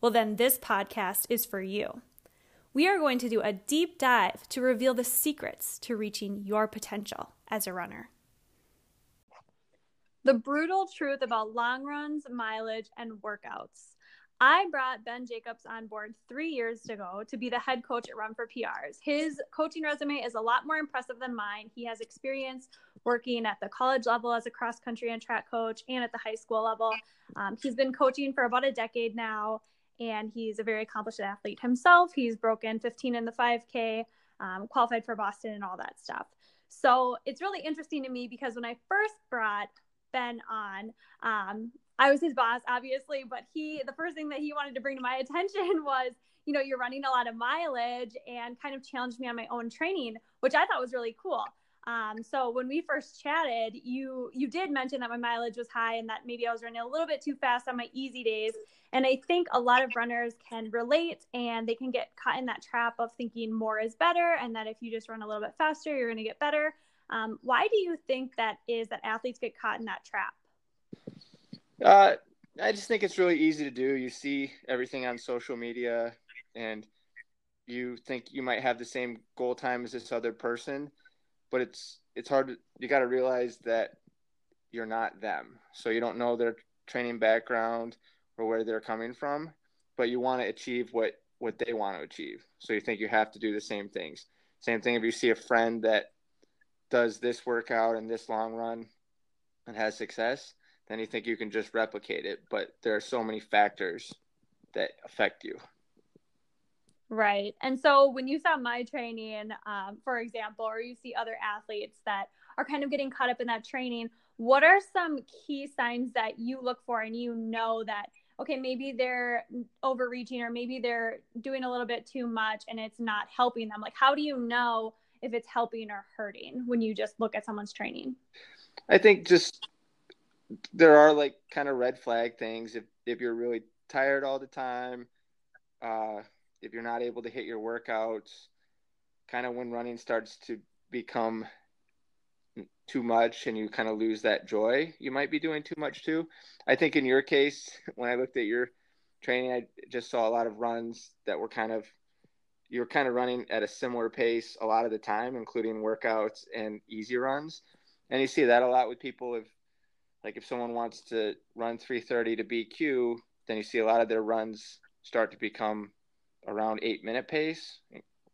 Well, then this podcast is for you. We are going to do a deep dive to reveal the secrets to reaching your potential as a runner. The brutal truth about long runs, mileage, and workouts. I brought Ben Jacobs on board three years ago to be the head coach at Run for PRs. His coaching resume is a lot more impressive than mine. He has experience working at the college level as a cross country and track coach and at the high school level. Um, he's been coaching for about a decade now, and he's a very accomplished athlete himself. He's broken 15 in the 5K, um, qualified for Boston, and all that stuff. So it's really interesting to me because when I first brought Ben on, um, I was his boss, obviously, but he, the first thing that he wanted to bring to my attention was, you know, you're running a lot of mileage and kind of challenged me on my own training, which I thought was really cool. Um, so when we first chatted, you you did mention that my mileage was high and that maybe I was running a little bit too fast on my easy days. And I think a lot of runners can relate and they can get caught in that trap of thinking more is better and that if you just run a little bit faster, you're going to get better. Um, why do you think that is that athletes get caught in that trap? Uh, I just think it's really easy to do. You see everything on social media, and you think you might have the same goal time as this other person, but it's it's hard. To, you got to realize that you're not them. So you don't know their training background or where they're coming from, but you want to achieve what what they want to achieve. So you think you have to do the same things. Same thing if you see a friend that does this workout and this long run and has success, then you think you can just replicate it. But there are so many factors that affect you. Right. And so when you saw my training, um, for example, or you see other athletes that are kind of getting caught up in that training, what are some key signs that you look for and you know that, okay, maybe they're overreaching or maybe they're doing a little bit too much and it's not helping them? Like, how do you know if it's helping or hurting when you just look at someone's training? I think just there are like kind of red flag things if if you're really tired all the time uh, if you're not able to hit your workouts kind of when running starts to become too much and you kind of lose that joy you might be doing too much too. I think in your case when i looked at your training i just saw a lot of runs that were kind of you're kind of running at a similar pace a lot of the time including workouts and easy runs. And you see that a lot with people. If like if someone wants to run 330 to BQ, then you see a lot of their runs start to become around eight minute pace.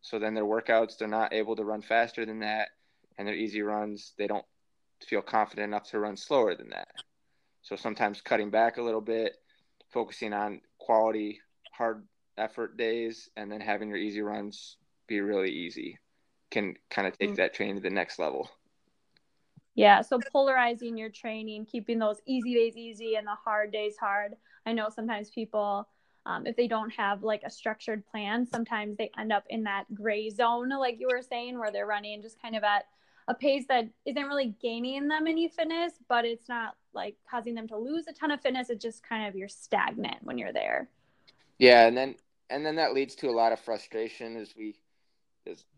So then their workouts, they're not able to run faster than that. And their easy runs, they don't feel confident enough to run slower than that. So sometimes cutting back a little bit, focusing on quality, hard effort days, and then having your easy runs be really easy can kind of take mm-hmm. that training to the next level. Yeah, so polarizing your training, keeping those easy days easy and the hard days hard. I know sometimes people, um, if they don't have like a structured plan, sometimes they end up in that gray zone, like you were saying, where they're running just kind of at a pace that isn't really gaining them any fitness, but it's not like causing them to lose a ton of fitness. It's just kind of you're stagnant when you're there. Yeah, and then and then that leads to a lot of frustration as we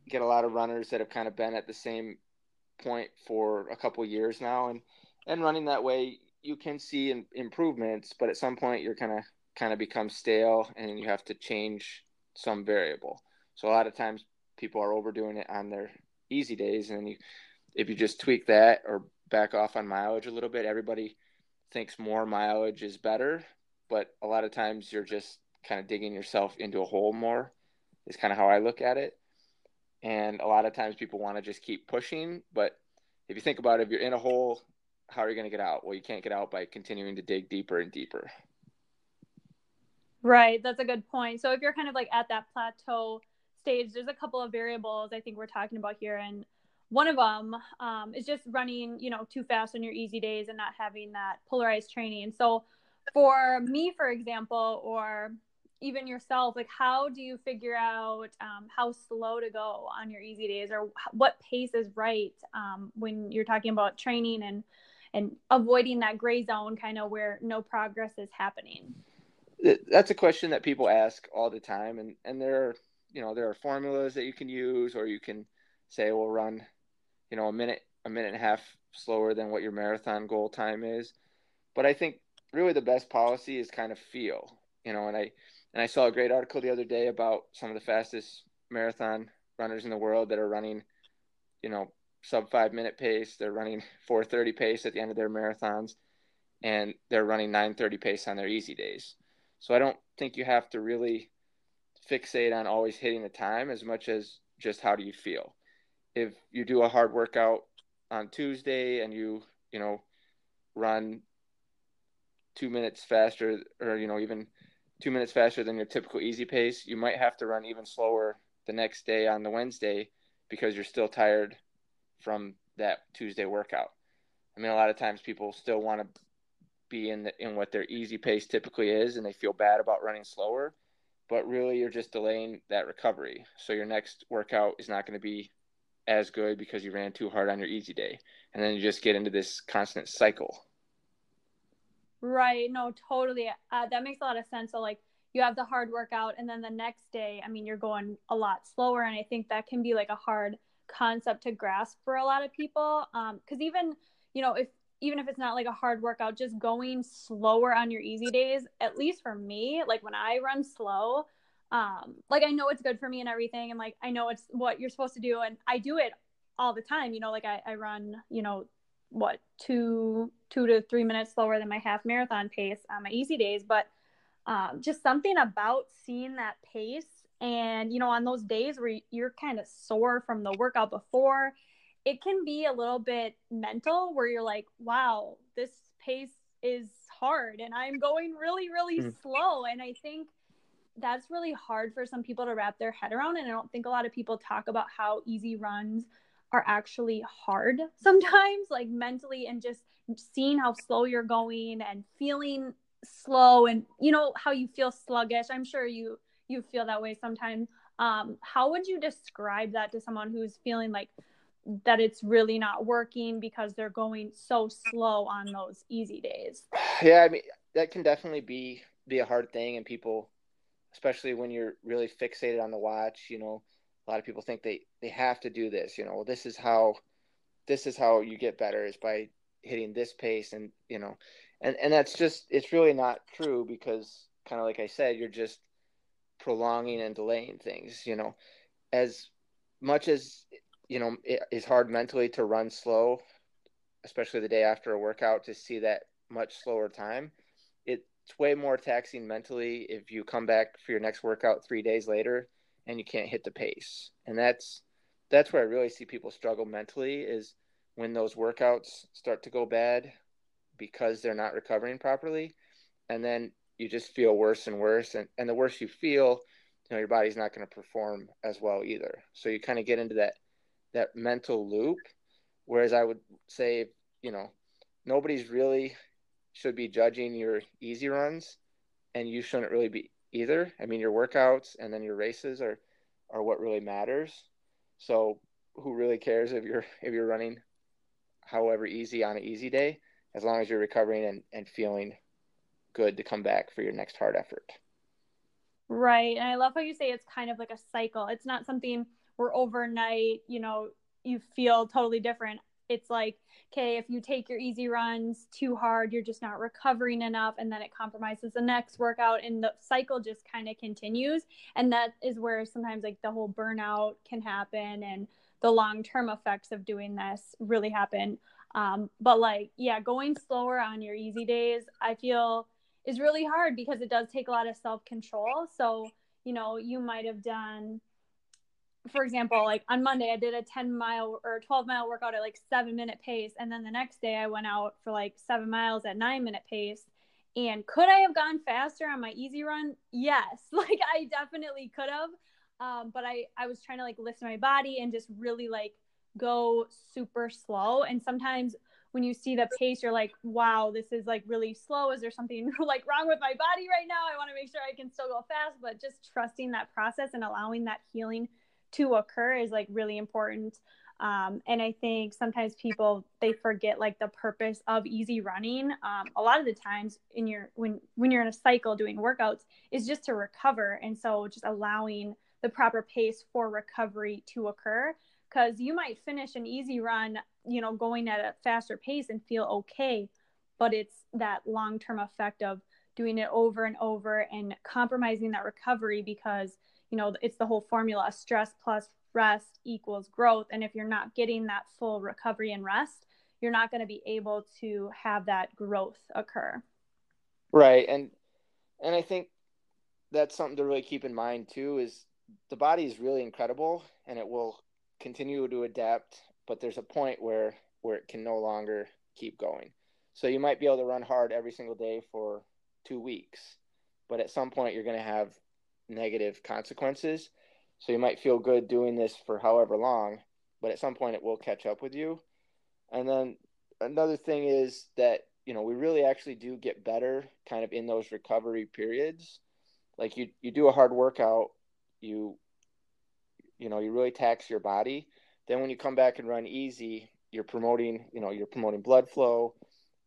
get a lot of runners that have kind of been at the same point for a couple years now, and and running that way, you can see improvements, but at some point you're kind of kind of become stale, and you have to change some variable. So a lot of times people are overdoing it on their easy days, and you if you just tweak that or back off on mileage a little bit, everybody thinks more mileage is better, but a lot of times you're just kind of digging yourself into a hole more. Is kind of how I look at it and a lot of times people want to just keep pushing but if you think about it if you're in a hole how are you going to get out well you can't get out by continuing to dig deeper and deeper right that's a good point so if you're kind of like at that plateau stage there's a couple of variables i think we're talking about here and one of them um, is just running you know too fast on your easy days and not having that polarized training so for me for example or even yourself, like how do you figure out um, how slow to go on your easy days, or what pace is right um, when you're talking about training and and avoiding that gray zone, kind of where no progress is happening? That's a question that people ask all the time, and and there are you know there are formulas that you can use, or you can say, "We'll run, you know, a minute a minute and a half slower than what your marathon goal time is." But I think really the best policy is kind of feel, you know, and I and I saw a great article the other day about some of the fastest marathon runners in the world that are running, you know, sub five minute pace. They're running 430 pace at the end of their marathons, and they're running 930 pace on their easy days. So I don't think you have to really fixate on always hitting the time as much as just how do you feel. If you do a hard workout on Tuesday and you, you know, run two minutes faster or, you know, even two minutes faster than your typical easy pace, you might have to run even slower the next day on the Wednesday because you're still tired from that Tuesday workout. I mean, a lot of times people still want to be in the, in what their easy pace typically is, and they feel bad about running slower. But really, you're just delaying that recovery. So your next workout is not going to be as good because you ran too hard on your easy day, and then you just get into this constant cycle. Right. No, totally. Uh, that makes a lot of sense. So, like, you have the hard workout, and then the next day, I mean, you're going a lot slower. And I think that can be like a hard concept to grasp for a lot of people. Um, cause even, you know, if, even if it's not like a hard workout, just going slower on your easy days, at least for me, like when I run slow, um, like I know it's good for me and everything. And like, I know it's what you're supposed to do. And I do it all the time. You know, like I, I run, you know, what two two to three minutes slower than my half marathon pace on my easy days but um, just something about seeing that pace and you know on those days where you're kind of sore from the workout before it can be a little bit mental where you're like wow this pace is hard and i'm going really really mm. slow and i think that's really hard for some people to wrap their head around and i don't think a lot of people talk about how easy runs are actually hard sometimes, like mentally, and just seeing how slow you're going and feeling slow and you know how you feel sluggish. I'm sure you you feel that way sometimes. Um, how would you describe that to someone who's feeling like that it's really not working because they're going so slow on those easy days? Yeah, I mean that can definitely be be a hard thing, and people, especially when you're really fixated on the watch, you know, a lot of people think they they have to do this you know well, this is how this is how you get better is by hitting this pace and you know and and that's just it's really not true because kind of like i said you're just prolonging and delaying things you know as much as you know it is hard mentally to run slow especially the day after a workout to see that much slower time it's way more taxing mentally if you come back for your next workout three days later and you can't hit the pace. And that's that's where I really see people struggle mentally is when those workouts start to go bad because they're not recovering properly. And then you just feel worse and worse. And, and the worse you feel, you know, your body's not going to perform as well either. So you kind of get into that that mental loop. Whereas I would say, you know, nobody's really should be judging your easy runs and you shouldn't really be either. I mean, your workouts and then your races are are what really matters. So, who really cares if you're if you're running however easy on an easy day, as long as you're recovering and, and feeling good to come back for your next hard effort. Right. And I love how you say it's kind of like a cycle. It's not something where overnight, you know, you feel totally different. It's like okay if you take your easy runs too hard you're just not recovering enough and then it compromises the next workout and the cycle just kind of continues. And that is where sometimes like the whole burnout can happen and the long term effects of doing this really happen. Um, but like yeah going slower on your easy days i feel is really hard because it does take a lot of self control so you know you might have done for example, like on Monday, I did a 10 mile or 12 mile workout at like seven minute pace. And then the next day, I went out for like seven miles at nine minute pace. And could I have gone faster on my easy run? Yes. Like I definitely could have. Um, but I, I was trying to like listen to my body and just really like go super slow. And sometimes when you see the pace, you're like, wow, this is like really slow. Is there something like wrong with my body right now? I want to make sure I can still go fast, but just trusting that process and allowing that healing to occur is like really important. Um, and I think sometimes people they forget like the purpose of easy running. Um, a lot of the times in your when when you're in a cycle doing workouts is just to recover, and so just allowing the proper pace for recovery to occur because you might finish an easy run, you know, going at a faster pace and feel okay, but it's that long term effect of doing it over and over and compromising that recovery because you know it's the whole formula stress plus rest equals growth. And if you're not getting that full recovery and rest you're not going to be able to have that growth occur. Right. And and i think that's something to really keep in mind too is the body is really incredible and it will continue to adapt but there's a point where where it can no longer keep going. So you might be able to run hard every single day for two weeks but at some point you're going to have negative consequences so you might feel good doing this for however long, but at some point it will catch up with you. And then another thing is that, you know, we really actually do get better kind of in those recovery periods. Like you you do a hard workout, you you know, you really tax your body. Then when you come back and run easy, you're promoting, you know, you're promoting blood flow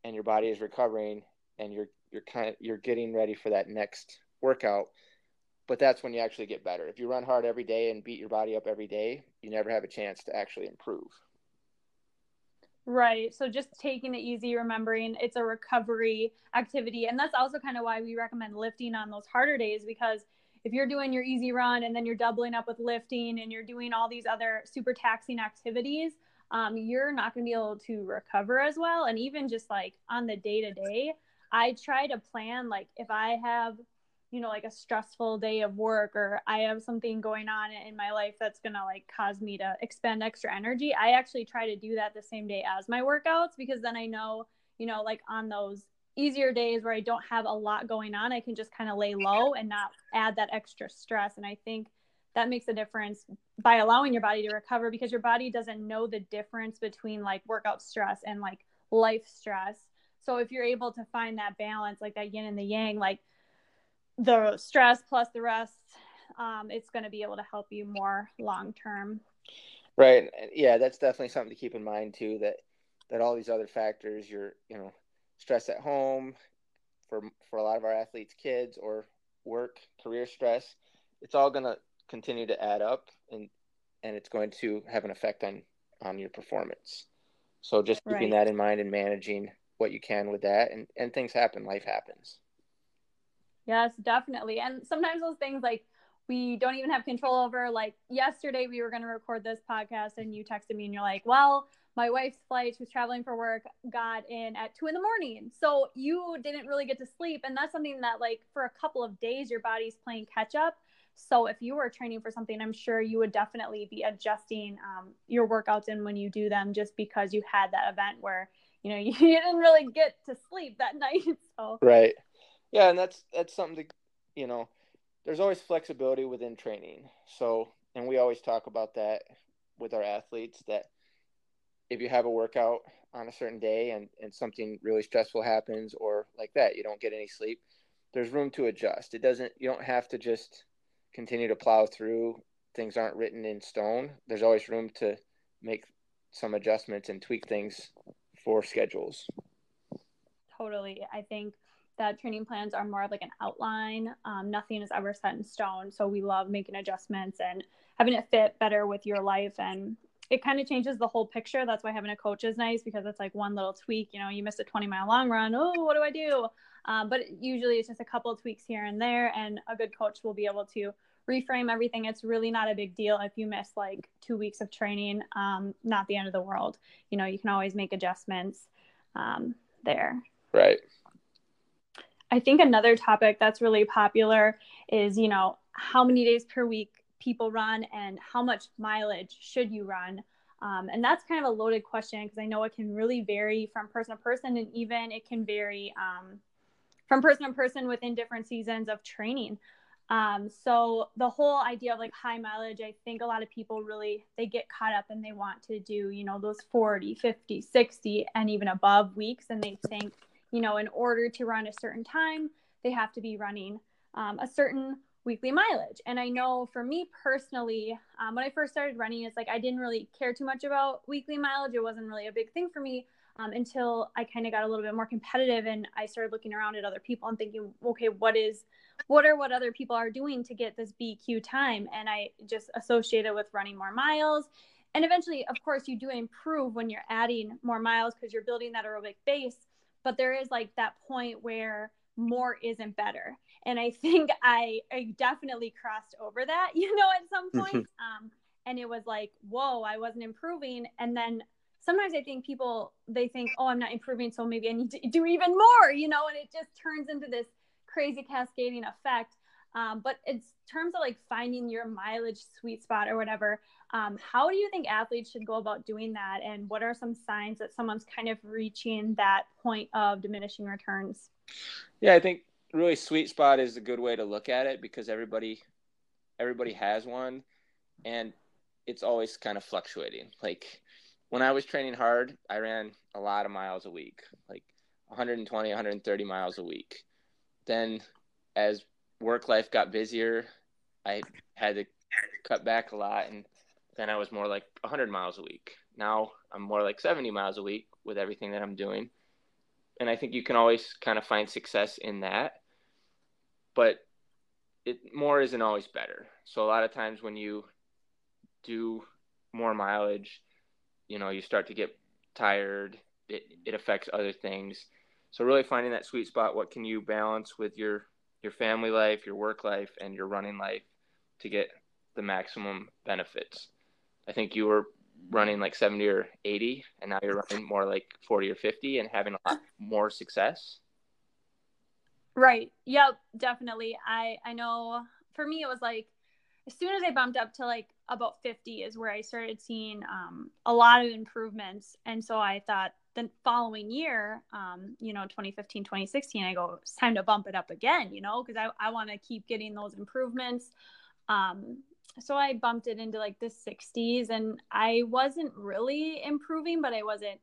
and your body is recovering and you're you're kind of you're getting ready for that next workout but that's when you actually get better. If you run hard every day and beat your body up every day, you never have a chance to actually improve. Right. So just taking it easy, remembering it's a recovery activity. And that's also kind of why we recommend lifting on those harder days because if you're doing your easy run and then you're doubling up with lifting and you're doing all these other super taxing activities, um, you're not going to be able to recover as well. And even just like on the day to day, I try to plan like if I have you know like a stressful day of work or i have something going on in my life that's going to like cause me to expend extra energy i actually try to do that the same day as my workouts because then i know you know like on those easier days where i don't have a lot going on i can just kind of lay low and not add that extra stress. And i think that makes a difference by allowing your body to recover because your body doesn't know the difference between like workout stress and like life stress. So if you're able to find that balance like that yin and the yang like the stress plus the rest, um, it's going to be able to help you more long term. Right. Yeah, that's definitely something to keep in mind too. That that all these other factors, your you know, stress at home, for for a lot of our athletes, kids or work, career stress, it's all going to continue to add up, and and it's going to have an effect on on your performance. So just keeping right. that in mind and managing what you can with that, and and things happen, life happens. Yes, definitely. And sometimes those things like we don't even have control over. Like yesterday, we were going to record this podcast, and you texted me and you're like, well, my wife's flight, she was traveling for work, got in at two in the morning. So you didn't really get to sleep. And that's something that, like, for a couple of days, your body's playing catch up. So if you were training for something, I'm sure you would definitely be adjusting um, your workouts and when you do them just because you had that event where, you know, you, didn't really get to sleep that night. So, right. Yeah, and that's that's something to you know, there's always flexibility within training. So, and we always talk about that with our athletes that if you have a workout on a certain day and, and something really stressful happens or like that, you don't get any sleep, there's room to adjust. It doesn't you don't have to just continue to plow through. Things aren't written in stone. There's always room to make some adjustments and tweak things for schedules. Totally. I think that training plans are more of like an outline. Um, nothing is ever set in stone. So we love making adjustments and having it fit better with your life. And it kind of changes the whole picture. That's why having a coach is nice because it's like one little tweak. You know, you missed a 20 mile long run. Oh, what do I do? Um, but usually it's just a couple of tweaks here and there. And a good coach will be able to reframe everything. It's really not a big deal if you miss like two weeks of training. Um, not the end of the world. You know, you can always make adjustments um, there. Right. I think another topic that's really popular is, you know, how many days per week people run and how much mileage should you run? Um, and that's kind of a loaded question because I know it can really vary from person to person, and even it can vary um, from person to person within different seasons of training. Um, so the whole idea of like high mileage, I think a lot of people really they get caught up and they want to do, you know, those 40, 50, 60 and even above weeks and they think, you know, in order to run a certain time, they have to be running um, a certain weekly mileage. And I know for me personally, um, when I first started running, it's like I didn't really care too much about weekly mileage. It wasn't really a big thing for me um, until I kind of got a little bit more competitive and I started looking around at other people and thinking, okay, what is what are what other people are doing to get this BQ time? And I just associated with running more miles. And eventually, of course, you do improve when you're adding more miles because you're building that aerobic base. But there is like that point where more isn't better. And I think I, I definitely crossed over that, you know, at some point. um, and it was like, whoa, I wasn't improving. And then sometimes I think people, they think, oh, I'm not improving. So maybe I need to do even more, you know, and it just turns into this crazy cascading effect. Um, but in terms of like finding your mileage sweet spot or whatever, um, how do you think athletes should go about doing that? And what are some signs that someone's kind of reaching that point of diminishing returns? Yeah, I think really sweet spot is a good way to look at it because everybody everybody has one and it's always kind of fluctuating. Like when I was training hard, I ran a lot of miles a week, like 120, 130 miles a week. Then as work life got busier, I had to cut back a lot and then I was more like 100 miles a week. Now I'm more like 70 miles a week with everything that I'm doing and I think you can always kind of find success in that. But it more isn't always better. So a lot of times when you do more mileage, you know, you start to get tired. It it affects other things. So really finding that sweet spot, what can you balance with your your family life, your work life, and your running life to get the maximum benefits. I think you were running like 70 or 80 and now you're running more like 40 or 50 and having a lot more success? Right. Yep definitely. I i know for me it was like as soon as i bumped up to like about 50 is where i started seeing um, a lot of improvements. And so i thought the following year um, you know 2015 2016 i go it's time to bump it up again you know because i, I want to keep getting those improvements um, so I bumped it into like the 60s and I wasn't really improving, but I wasn't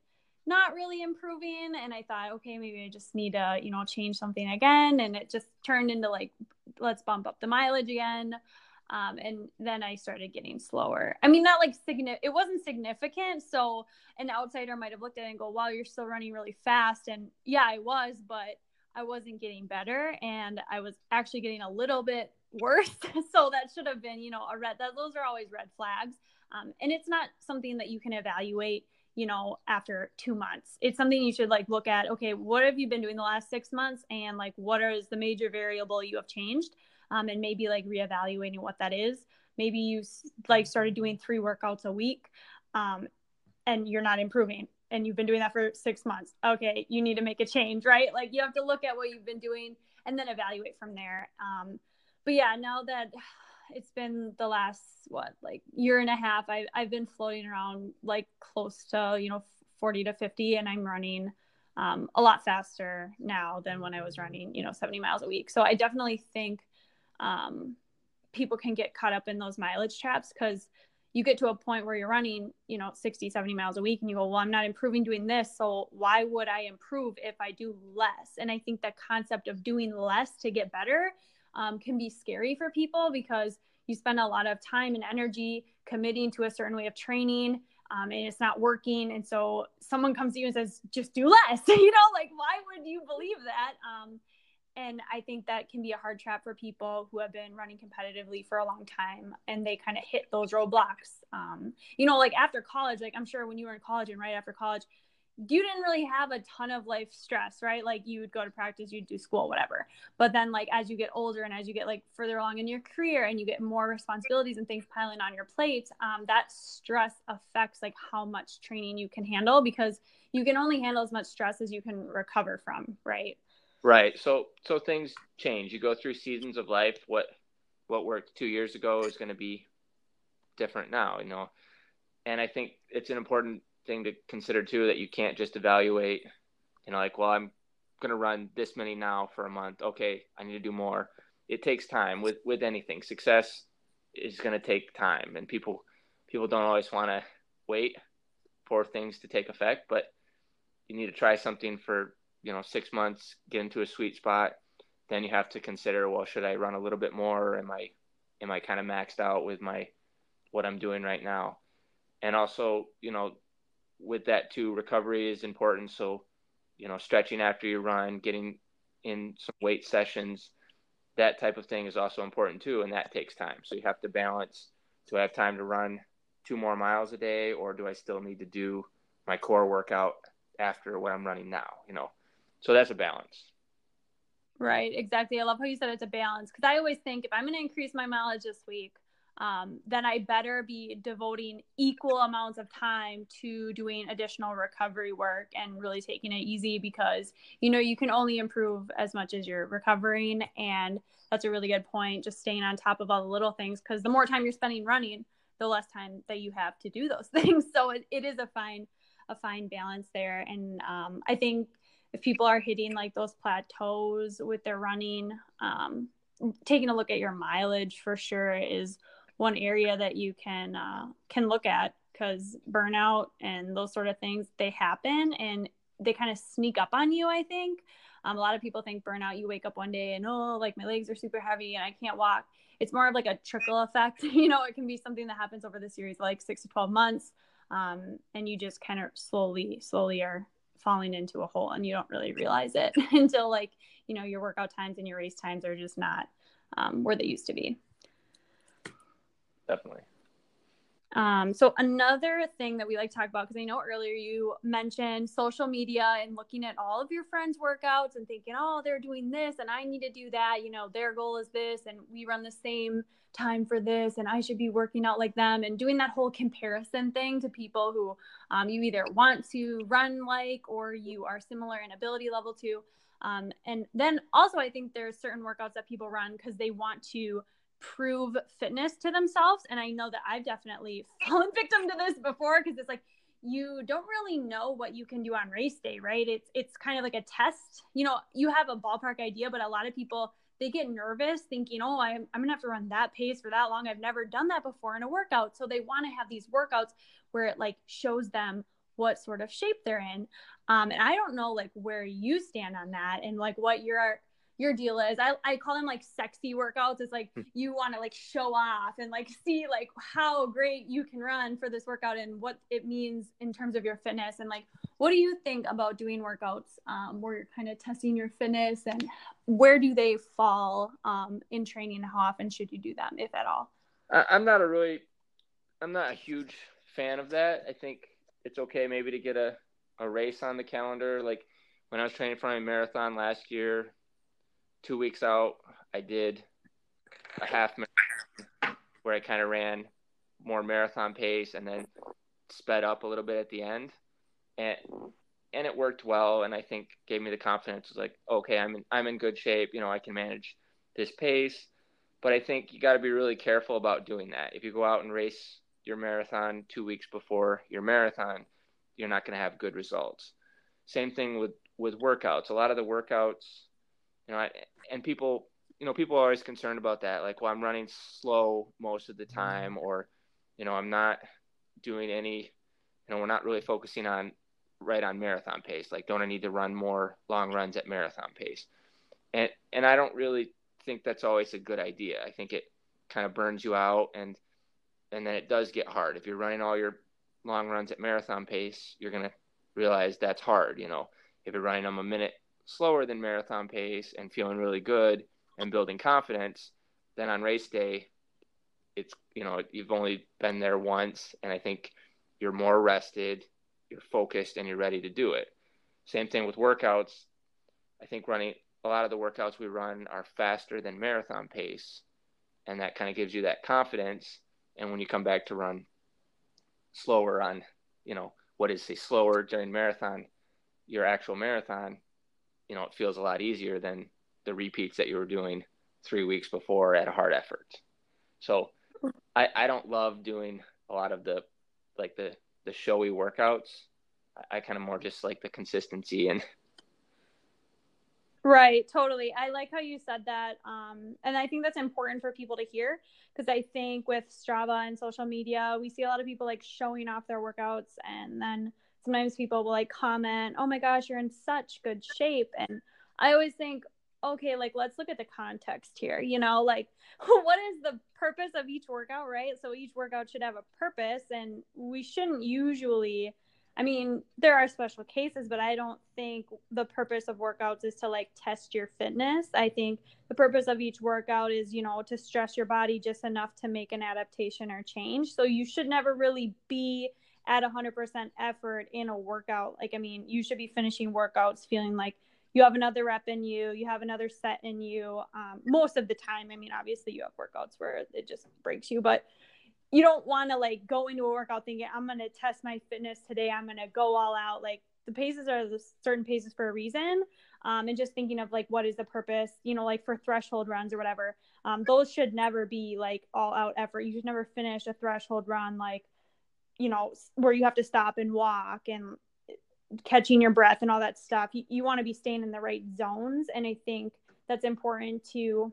not really improving. And I thought, okay, maybe I just need to, you know, change something again. And it just turned into like, let's bump up the mileage again. Um, and then I started getting slower. I mean, not like significant, it wasn't significant. So an outsider might have looked at it and go, wow, you're still running really fast. And yeah, I was, but I wasn't getting better. And I was actually getting a little bit worse. so that should have been, you know, a red. That those are always red flags. Um, and it's not something that you can evaluate, you know, after two months. It's something you should like look at. Okay, what have you been doing the last six months, and like what is the major variable you have changed, um, and maybe like reevaluating what that is. Maybe you like started doing three workouts a week, um, and you're not improving and you've been doing that for six months okay you need to make a change right like you have to look at what you've been doing and then evaluate from there um, but yeah, now that it's been the last what like year and a half, I I've been floating around like close to you know 40 to 50, and I'm running um, a lot faster now than when I was running you know 70 miles a week. So I definitely think um, people can get caught up in those mileage traps because you get to a point where you're running, you know, 60, 70 miles a week and you go, well, I'm not improving doing this. So why would I improve if I do less? And I think the concept of doing less to get better um, can be scary for people because you spend a lot of time and energy committing to a certain way of training um, and it's not working. And so someone comes to you and says, just do less, you know, like, why would you believe that? Um, and I think that can be a hard trap for people who have been running competitively for a long time and they kind of hit those roadblocks. Um, you know, like after college, like I'm sure when you were in college and right after college, you didn't really have a ton of life stress, right? Like you would go to practice, you'd do school, whatever. But then like as you get older and as you get like further along in your career and you get more responsibilities and things piling on your plate, um, that stress affects like how much training you can handle because you can only handle as much stress as you can recover from, right? Right. So so things change. You go through seasons of life. What what worked two years ago is going to be different now, you know. And I think it's an important thing to consider too that you can't just evaluate, you know, like, well, I'm going to run this many now for a month. Okay, I need to do more. it takes time with with anything. Success is going to take time, and people people don't always want to wait for things to take effect, but you need to try something for you know six months, get into a sweet spot. Then you have to consider, well, should I run a little bit more? Or am I am I kind of maxed out with my what I'm doing right now? And also, you know, with that too, recovery is important. So, you know, stretching after you run, getting in some weight sessions, that type of thing is also important too, and that takes time. So you have to balance: do I have time to run two more miles a day, or do I still need to do my core workout after what I'm running now? You know, so that's a balance. Right, exactly. I love how you said it's a balance because I always think if I'm going to increase my mileage this week, um, then I better be devoting equal amounts of time to doing additional recovery work and really taking it easy because you know you can only improve as much as you're recovering. And that's a really good point just staying on top of all the little things because the more time you're spending running the less time that you have to do those things. So it, it is a fine a fine balance there. And um, i think if people are hitting like those plateaus with their running um, taking a look at your mileage for sure is one area that you can uh, can look at because burnout and those sort of things they happen and they kind of sneak up on you i think. Um, a lot of people think burnout you wake up one day and oh like my legs are super heavy and i can't walk. It's more of like a trickle effect you know it can be something that happens over the series like six to 12 months um, and you just kind of slowly slowly are falling into a hole and you don't really realize it until like you know your workout times and your race times are just not um, where they used to be definitely. Um, so another thing that we like to talk about, because I know earlier you mentioned social media and looking at all of your friends' workouts and thinking, oh, they're doing this and I need to do that. You know, their goal is this and we run the same time for this and I should be working out like them and doing that whole comparison thing to people who um, you either want to run like or you are similar in ability level to. Um, and then also, I think there's certain workouts that people run because they want to prove fitness to themselves. And I know that I've definitely fallen victim to this before because it's like you don't really know what you can do on race day, right? It's it's kind of like a test. You know, you have a ballpark idea, but a lot of people they get nervous thinking, oh, I'm, I'm gonna have to run that pace for that long. I've never done that before in a workout. So they want to have these workouts where it like shows them what sort of shape they're in. Um, and I don't know like where you stand on that and like what your your deal is. I, I call them like sexy workouts. It's like hmm. you want to like show off and like see like how great you can run for this workout and what it means in terms of your fitness. And like, what do you think about doing workouts um, where you're kind of testing your fitness and where do they fall um, in training? How often should you do them, if at all? I'm not a really, I'm not a huge fan of that. I think it's okay maybe to get a, a race on the calendar. Like when I was training for my marathon last year, two weeks out, I did a half marathon where I kind of ran more marathon pace and then sped up a little bit at the end, and and it worked well. And I think gave me the confidence. It was like, okay, I'm in, I'm in good shape. You know, I can manage this pace. But I think you got to be really careful about doing that. If you go out and race your marathon two weeks before your marathon, you're not going to have good results. Same thing with with workouts. A lot of the workouts you know, I, and people, you know, people are always concerned about that. Like, well, I'm running slow most of the time, or, you know, I'm not doing any, you know, we're not really focusing on right on marathon pace. Like, don't I need to run more long runs at marathon pace? And and I don't really think that's always a good idea. I think it kind of burns you out, and and then it does get hard. If you're running all your long runs at marathon pace, you're gonna realize that's hard. You know, if you're running them a minute slower than marathon pace and feeling really good and building confidence, then on race day, it's you know you've only been there once, and I think you're more rested, you're focused, and you're ready to do it. Same thing with workouts. I think running a lot of the workouts we run are faster than marathon pace, and that kind of gives you that confidence. And when you come back to run slower on, you know, what is say slower during marathon, your actual marathon, you know, it feels a lot easier than the repeats that you were doing three weeks before at a hard effort. So I, I don't love doing a lot of the like the the showy workouts. I, I kind of more just like the consistency and Right, totally. I like how you said that. Um, and I think that's important for people to hear because I think with Strava and social media, we see a lot of people like showing off their workouts and then sometimes people will like comment, "Oh my gosh, you're in such good shape." And I always think, okay, like let's look at the context here. You know, like what is the purpose of each workout, right? So each workout should have a purpose and we shouldn't usually I mean, there are special cases, but I don't think the purpose of workouts is to like test your fitness. I think the purpose of each workout is, you know, to stress your body just enough to make an adaptation or change. So you should never really be at 100% effort in a workout. Like, I mean, you should be finishing workouts feeling like you have another rep in you, you have another set in you. Um, most of the time, I mean, obviously, you have workouts where it just breaks you, but you don't want to like go into a workout thinking, I'm going to test my fitness today, I'm going to go all out. Like, the paces are the certain paces for a reason. Um, and just thinking of like what is the purpose, you know, like for threshold runs or whatever. Um, those should never be like all out effort. You should never finish a threshold run like you know, where you have to stop and walk and catching your breath and all that stuff. You, you want to be staying in the right zones. And I think that's important to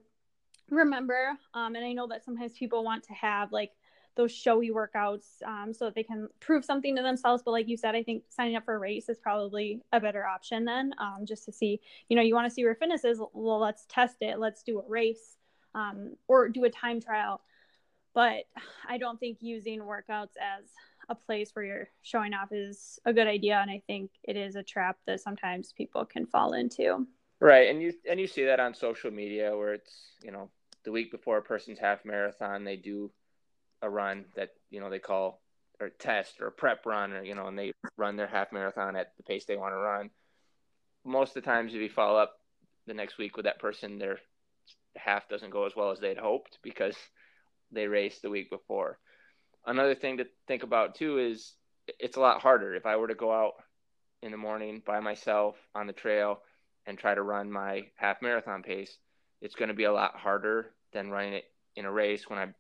remember. Um, and I know that sometimes people want to have like those showy workouts um, so that they can prove something to themselves. But like you said, I think signing up for a race is probably a better option then, um, just to see, you know, you want to see where fitness is. Well, let's test it. Let's do a race um, or do a time trial. But I don't think using workouts as a place where you're showing off is a good idea and i think it is a trap that sometimes people can fall into. Right and you and you see that on social media where it's you know the week before a person's half marathon they do a run that you know they call or test or prep run or you know and they run their half marathon at the pace they want to run. Most of the times if you follow up the next week with that person their half doesn't go as well as they'd hoped because they raced the week before another thing to think about too is it's a lot harder if I were to go out in the morning by myself on the trail and try to run my half marathon pace. It's going to be a lot harder than running it in a race when I'm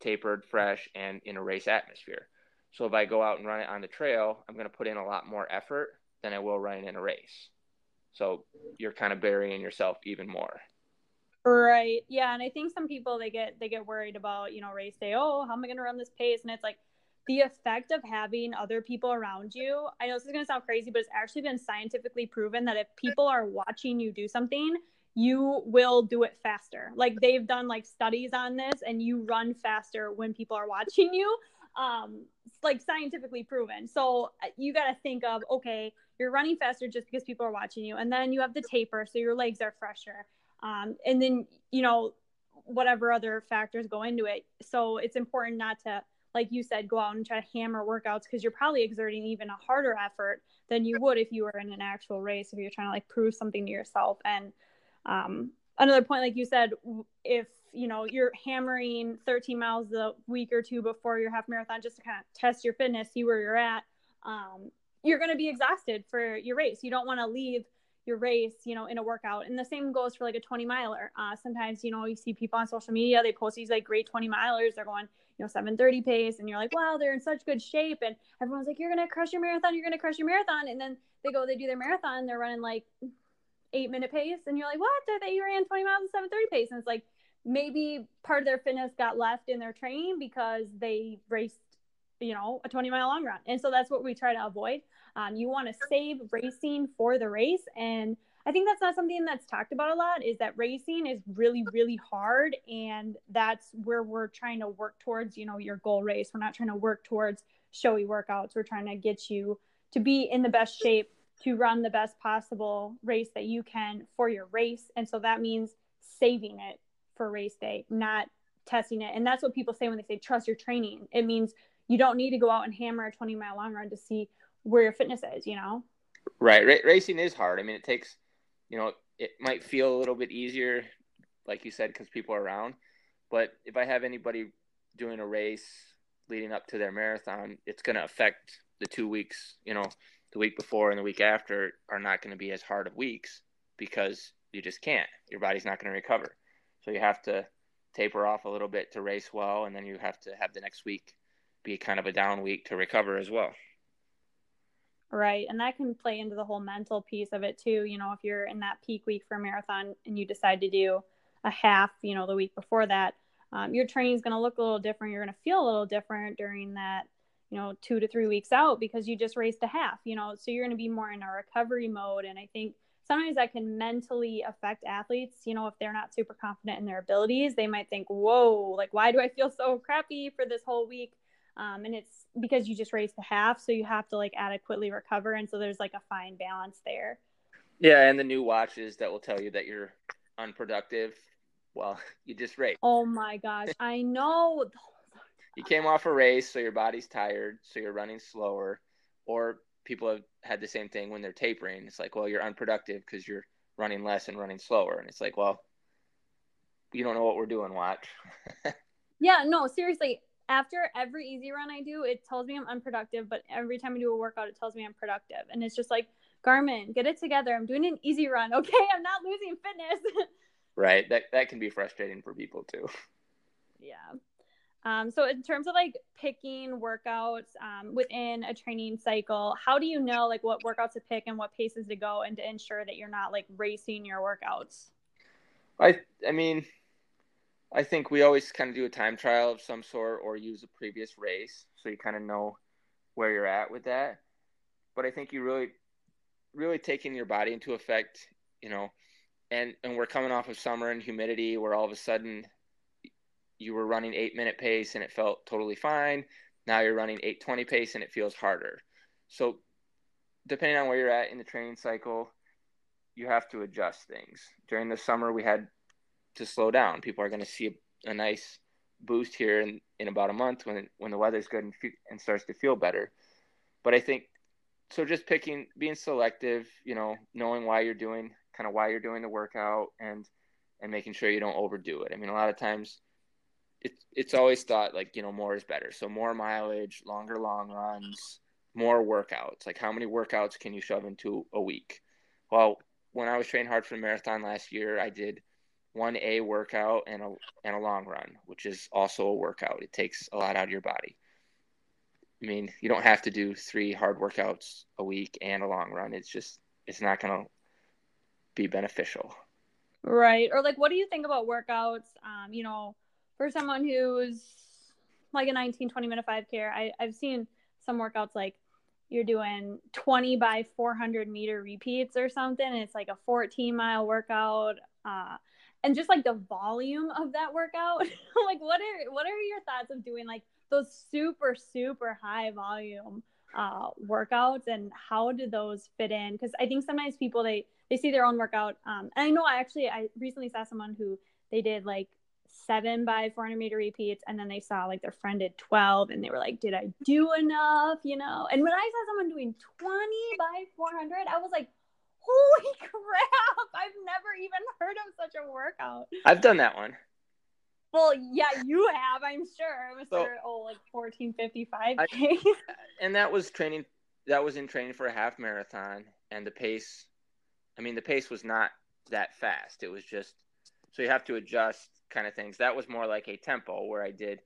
tapered, fresh, and in a race atmosphere. So if I go out and run it on the trail, I'm going to put in a lot more effort than I will running in a race. So you're kind of burying yourself even more. Right. Yeah, and I think some people they get they get worried about, you know, race day, oh, how am I going to run this pace? And it's like the effect of having other people around you. I know this is going to sound crazy, but it's actually been scientifically proven that if people are watching you do something, you will do it faster. Like they've done like studies on this and you run faster when people are watching you. Um like scientifically proven. So uh, you got to think of okay, you're running faster just because people are watching you and then you have the taper so your legs are fresher um, and then you know whatever other factors go into it. So it's important not to like you said go out and try to hammer workouts because you're probably exerting even a harder effort than you would if you were in an actual race if you're trying to like prove something to yourself. And um, another point like you said if you know you're hammering 13 miles a week or two before your half marathon just to kind of test your fitness see where you're at um, you're going to be exhausted for your race. You don't want to leave your race, you know, in a workout. And the same goes for like a 20 miler. Uh, sometimes, you know, you see people on social media, they post these like great 20 milers. They're going, you know, 730 pace. And you're like, wow, they're in such good shape. And everyone's like, you're going to crush your marathon. You're going to crush your marathon. And then they go, they do their marathon. They're running like eight minute pace. And you're like, what? They ran 20 miles at 730 pace. And it's like, maybe part of their fitness got left in their training because they raced you know a 20 mile long run and so that's what we try to avoid um, you want to save racing for the race. And I think that's not something that's talked about a lot is that racing is really, really hard. And that's where we're trying to work towards, you know, your goal race. We're not trying to work towards showy workouts. We're trying to get you to be in the best shape to run the best possible race that you can for your race. And so that means saving it for race day, not testing it. And that's what people say when they say trust your training. It means you don't need to go out and hammer a 20 mile long run to see where your fitness is, you know? Right. R- racing is hard. I mean, it takes, you know, it might feel a little bit easier, like you said, because people are around. But if I have anybody doing a race leading up to their marathon, it's going to affect the two weeks, you know, the week before and the week after are not going to be as hard of weeks because you just can't. Your body's not going to recover. So you have to taper off a little bit to race well, and then you have to have the next week be kind of a down week to recover as well. Right. And that can play into the whole mental piece of it too. You know, if you're in that peak week for a marathon and you decide to do a half, you know, the week before that, um, your training is going to look a little different. You're going to feel a little different during that, you know, two to three weeks out because you just raced a half, you know, so you're going to be more in a recovery mode. And I think sometimes that can mentally affect athletes, you know, if they're not super confident in their abilities, they might think, whoa, like, why do I feel so crappy for this whole week? Um, and it's because you just raced the half, so you have to like adequately recover, and so there's like a fine balance there. Yeah, and the new watches that will tell you that you're unproductive. Well, you just race Oh my gosh, I know. you came off a race, so your body's tired, so you're running slower, or people have had the same thing when they're tapering. It's like, well, you're unproductive because you're running less and running slower, and it's like, well, you don't know what we're doing. Watch. yeah, no, seriously after every easy run I do, it tells me I'm unproductive, but every time I do a workout, it tells me I'm productive. And it's just like, Garmin, get it together. I'm doing an easy run. Okay. I'm not losing fitness. right. That, that can be frustrating for people too. Yeah. Um, so in terms of like picking workouts um, within a training cycle, how do you know like what workouts to pick and what paces to go and to ensure that you're not like racing your workouts? I, I mean, I think we always kind of do a time trial of some sort or use a previous race so you kind of know where you're at with that. But I think you really, really taking your body into effect, you know, and and we're coming off of summer and humidity where all of a sudden you were running eight minute pace and it felt totally fine. Now you're running eight twenty pace and it feels harder. So depending on where you're at in the training cycle, you have to adjust things. During the summer, we had to slow down. People are going to see a, a, nice boost here in, in about a month when when the weather's good and, and starts to feel better. But I think so. Just picking, being selective, you know, knowing why you're doing, kind of why you're doing the workout, and and making sure you don't overdo it. I mean, a lot of times, it's it's always thought like you know more is better. So more mileage, longer long runs, more workouts. Like how many workouts can you shove into a week? Well, when I was training hard for the marathon last year, I did one A workout and a and a long run, which is also a workout. It takes a lot out of your body. I mean, you don't have to do three hard workouts a week and a long run. It's just it's not going to be beneficial. Right. Or like what do you think about workouts um, you know, for someone who's like a 19 20 minute 5k, I I've seen some workouts like you're doing 20 by 400 meter repeats or something it's like a 14 mile workout uh, and just like the volume of that workout like what are what are your thoughts of doing like those super super high volume uh, workouts and how do those fit in? Because i think sometimes people they they see their own workout um, and i know i actually i recently saw someone who they did like seven by 400 meter repeats and then they saw like their friend did 12 and they were like did i do enough? You know? And when i saw someone doing 20 by 400 i was like holy crap. I've never even heard of such a workout. I've done that one. Well yeah you have i'm sure. Mr so, oh like 1455 I, and that was training that was in training for a half marathon and the pace i mean the pace was not that fast. It was just so you have to adjust kind of things. That was more like a tempo where i did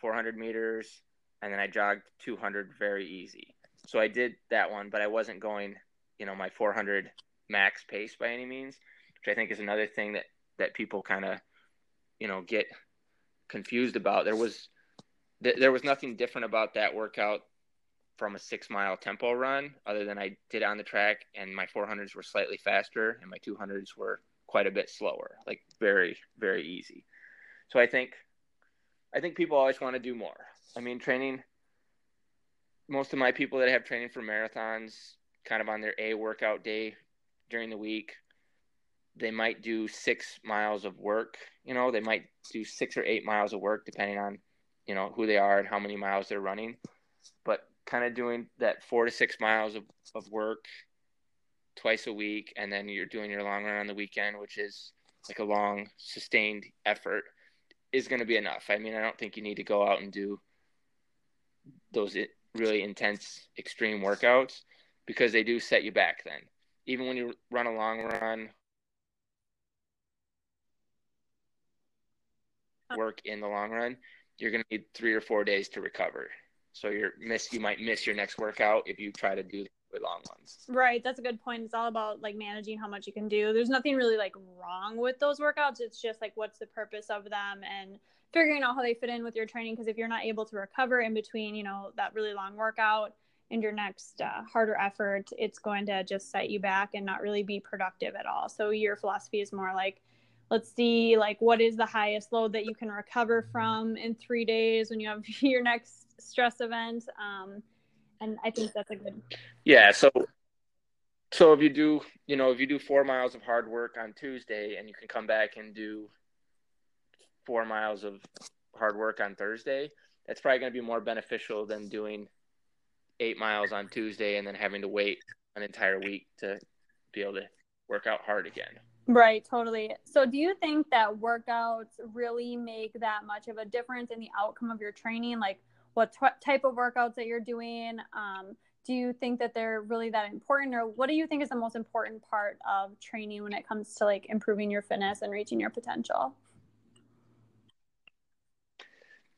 400 meters and then i jogged 200 very easy. So i did that one but i wasn't going you know my 400 max pace by any means, which I think is another thing that that people kind of you know get confused about. There was th- there was nothing different about that workout from a six mile tempo run, other than I did on the track and my 400s were slightly faster and my 200s were quite a bit slower, like very very easy. So I think I think people always want to do more. I mean, training. Most of my people that have training for marathons kind of on their A workout day during the week. They might do six miles of work. You know, they might do six or eight miles of work depending on, you know, who they are and how many miles they're running. But kind of doing that four to six miles of, of work twice a week, and then you're doing your long run on the weekend, which is like a long, sustained effort, is going to be enough. I mean, I don't think you need to go out and do those really intense, extreme workouts because they do set you back then. Even when you run a long run, work in the long run, you're going to need three or four days to recover. So you're miss you might miss your next workout if you try to do with long ones. Right. That's a good point. It's all about like managing how much you can do. There's nothing really like wrong with those workouts. It's just like what's the purpose of them and figuring out how they fit in with your training. Because if you're not able to recover in between, you know, that really long workout and your next uh, harder effort, it's going to just set you back and not really be productive at all. So your philosophy is more like, let's see like what is the highest load that you can recover from in three days when you have your next stress event um, and i think that's a good yeah so so if you do you know if you do four miles of hard work on tuesday and you can come back and do four miles of hard work on thursday that's probably going to be more beneficial than doing eight miles on tuesday and then having to wait an entire week to be able to work out hard again Right, totally. So, do you think that workouts really make that much of a difference in the outcome of your training? Like, what t- type of workouts that you're doing? Um, do you think that they're really that important, or what do you think is the most important part of training when it comes to like improving your fitness and reaching your potential?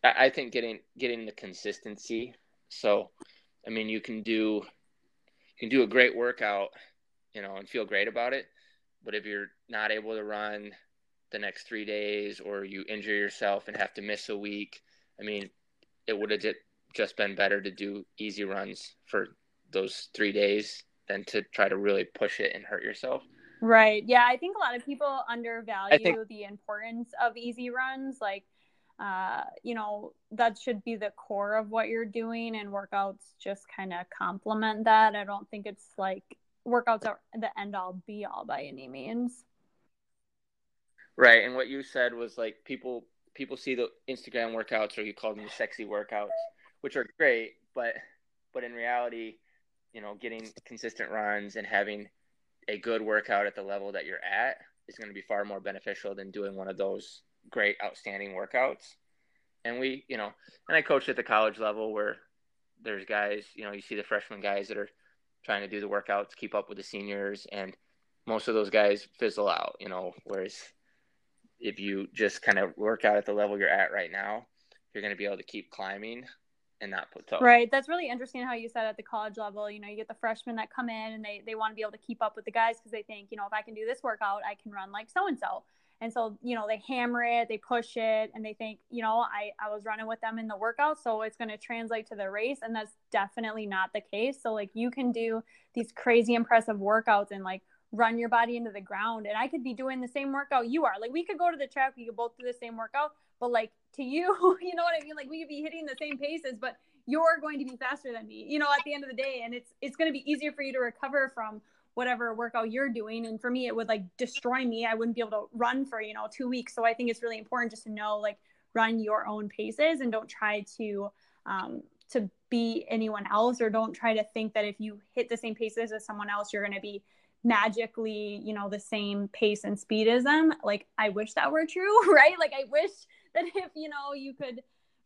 I think getting getting the consistency. So, I mean, you can do you can do a great workout, you know, and feel great about it but if you're not able to run the next three days or you injure yourself and have to miss a week, I mean, it would have just been better to do easy runs for those three days than to try to really push it and hurt yourself. Right. Yeah. I think a lot of people undervalue think, the importance of easy runs. Like, uh, you know, that should be the core of what you're doing, and workouts just kind of complement that. I don't think it's like workouts are the end all be all by any means. Right, and what you said was like people people see the Instagram workouts or you call them the sexy workouts, which are great, but but in reality, you know, getting consistent runs and having a good workout at the level that you're at is going to be far more beneficial than doing one of those great outstanding workouts. And we, you know, and I coached at the college level where there's guys, you know, you see the freshman guys that are trying to do the workouts, keep up with the seniors, and most of those guys fizzle out, you know. Whereas if you just kind of work out at the level you're at right now, you're going to be able to keep climbing and not plateau. Right. That's really interesting how you said at the college level, you know, you get the freshmen that come in and they, they want to be able to keep up with the guys because they think, you know, if I can do this workout, I can run like so and so. And so, you know, they hammer it, they push it, and they think, you know, I, I was running with them in the workout, so it's going to translate to the race. And that's definitely not the case. So, like, you can do these crazy impressive workouts and like run your body into the ground. And I could be doing the same workout you are. Like, we could go to the track, we could both do the same workout, but like to you, you know what I mean? Like, we could be hitting the same paces, but you're going to be faster than me, you know, at the end of the day. And it's, it's going to be easier for you to recover from whatever workout you're doing. And for me it would like destroy me. I wouldn't be able to run for you know two weeks. So i think it's really important just to know like run your own paces and don't try to um, to be anyone else or don't try to think that if you hit the same paces as someone else you're going to be magically you know the same pace and speed as them. Like i wish that were true right? Like i wish that if you know you could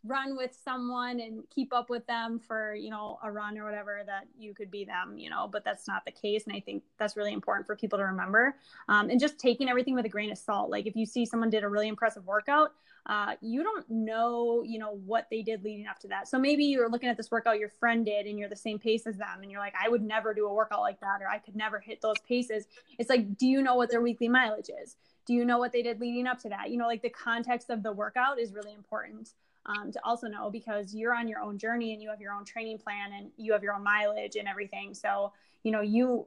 run with someone and keep up with them for you know a run or whatever that you could be them you know but that's not the case. And i think that's really important for people to remember. Um, and just taking everything with a grain of salt. Like if you see someone did a really impressive workout uh, you don't know you know what they did leading up to that. So maybe you're looking at this workout your friend did and you're the same pace as them and you're like i would never do a workout like that or i could never hit those paces. It's like do you know what their weekly mileage is? Do you know what they did leading up to that? You know like the context of the workout is really important um, to also know because you're on your own journey and you have your own training plan and you have your own mileage and everything. So, you know, you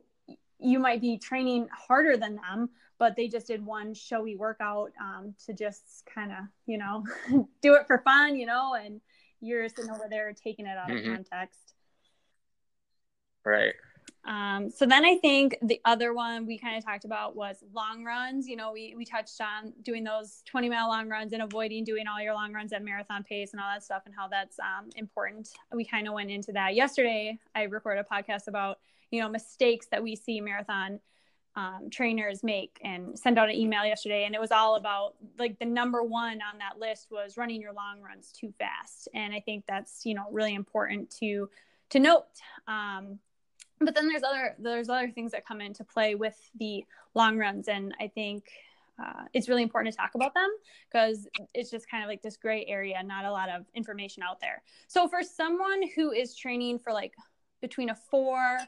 you might be training harder than them, but they just did one showy workout um, to just kind of, you know, do it for fun, you know, and you're sitting over there taking it out mm-hmm. of context. Right. Um, so then I think the other one we kind of talked about was long runs. You know, we, we touched on doing those 20 mile long runs and avoiding doing all your long runs at marathon pace and all that stuff and how that's um, important. We kind of went into that yesterday. I recorded a podcast about, you know, mistakes that we see marathon um, trainers make and sent out an email yesterday and it was all about like the number one on that list was running your long runs too fast and i think that's you know really important to to note um, but then there's other there's other things that come into play with the long runs and i think uh, it's really important to talk about them because it's just kind of like this gray area not a lot of information out there. So for someone who is training for like between a four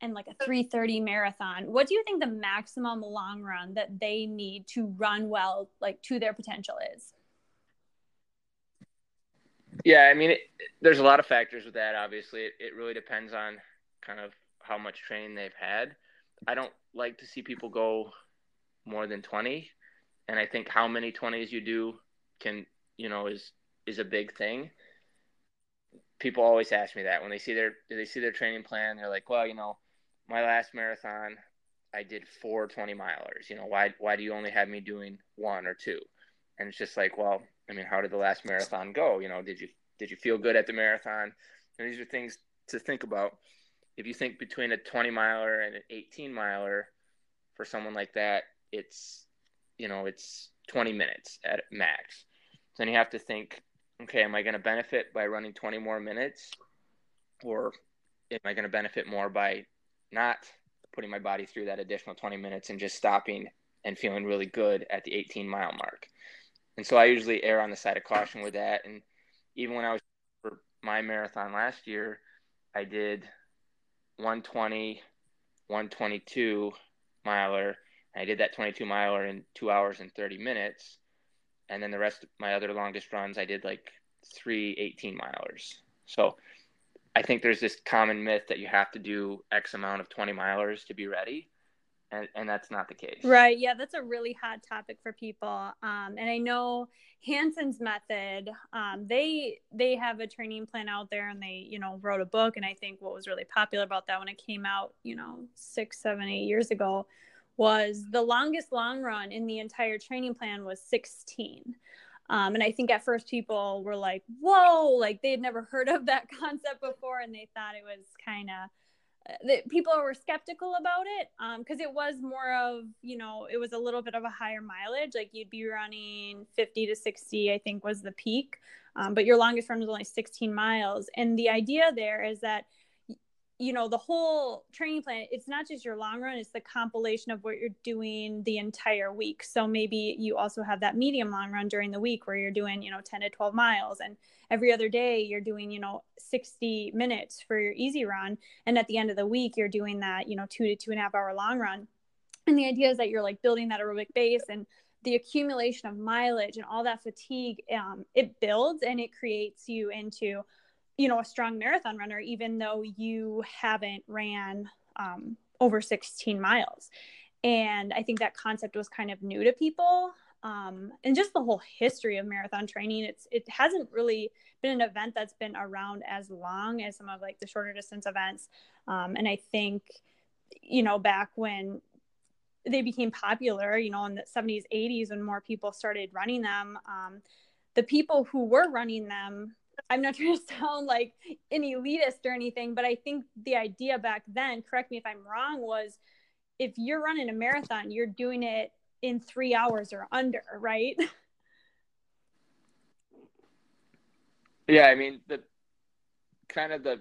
and like a 330 marathon what do you think the maximum long run that they need to run well like to their potential is? Yeah i mean it, there's a lot of factors with that obviously. It, it really depends on kind of how much training they've had i don't like to see people go more than 20 and i think how many 20s you do can you know is is a big thing people always ask me that when they see their they see their training plan they're like well you know my last marathon, I did four 20 milers. You know, why, why do you only have me doing one or two? And it's just like, well, I mean, how did the last marathon go? You know, did you, did you feel good at the marathon? And these are things to think about. If you think between a 20 miler and an 18 miler for someone like that, it's, you know, it's 20 minutes at max. So then you have to think, okay, am I going to benefit by running 20 more minutes or am I going to benefit more by not putting my body through that additional 20 minutes and just stopping and feeling really good at the 18 mile mark. And so I usually err on the side of caution with that. And even when I was for my marathon last year, I did 120, 122 miler. I did that 22 miler in two hours and 30 minutes. And then the rest of my other longest runs, I did like three 18 milers. So I think there's this common myth that you have to do X amount of 20 milers to be ready. And, and that's not the case. Right. Yeah, that's a really hot topic for people. Um, and I know Hanson's method, um, they they have a training plan out there and they, you know, wrote a book. And I think what was really popular about that when it came out, you know, six, seven, eight years ago was the longest long run in the entire training plan was 16. Um, and I think at first people were like, whoa, like they had never heard of that concept before and they thought it was kind of, that people were skeptical about it because um, it was more of, you know, it was a little bit of a higher mileage. Like you'd be running 50 to 60, I think was the peak. Um, but your longest run was only 16 miles. And the idea there is that you know the whole training plan it's not just your long run it's the compilation of what you're doing the entire week. So maybe you also have that medium long run during the week where you're doing you know 10 to 12 miles and every other day you're doing you know 60 minutes for your easy run. And at the end of the week you're doing that you know two to two and a half hour long run. And the idea is that you're like building that aerobic base and the accumulation of mileage and all that fatigue um, it builds and it creates you into you know a strong marathon runner even though you haven't ran um, over 16 miles. And i think that concept was kind of new to people um, and just the whole history of marathon training it's it hasn't really been an event that's been around as long as some of like the shorter distance events. Um, and i think you know back when they became popular you know in the 70s 80s when more people started running them um, the people who were running them I'm not trying to sound like an elitist or anything, but I think the idea back then, correct me if I'm wrong, was if you're running a marathon, you're doing it in three hours or under, right? Yeah, I mean the kind of the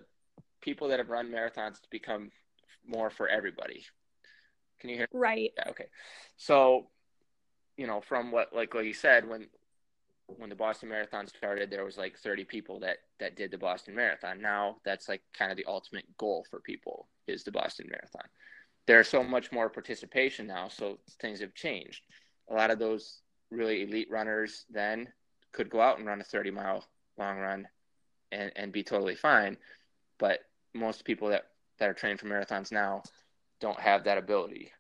people that have run marathons to become more for everybody. Can you hear? Right. Yeah. Okay. So, you know, from what like what you said, when when the Boston Marathon started, there was like 30 people that that did the Boston Marathon. Now that's like kind of the ultimate goal for people is the Boston Marathon. There's so much more participation now, so things have changed. A lot of those really elite runners then could go out and run a 30 mile long run and, and be totally fine. But most people that, that are trained for marathons now don't have that ability.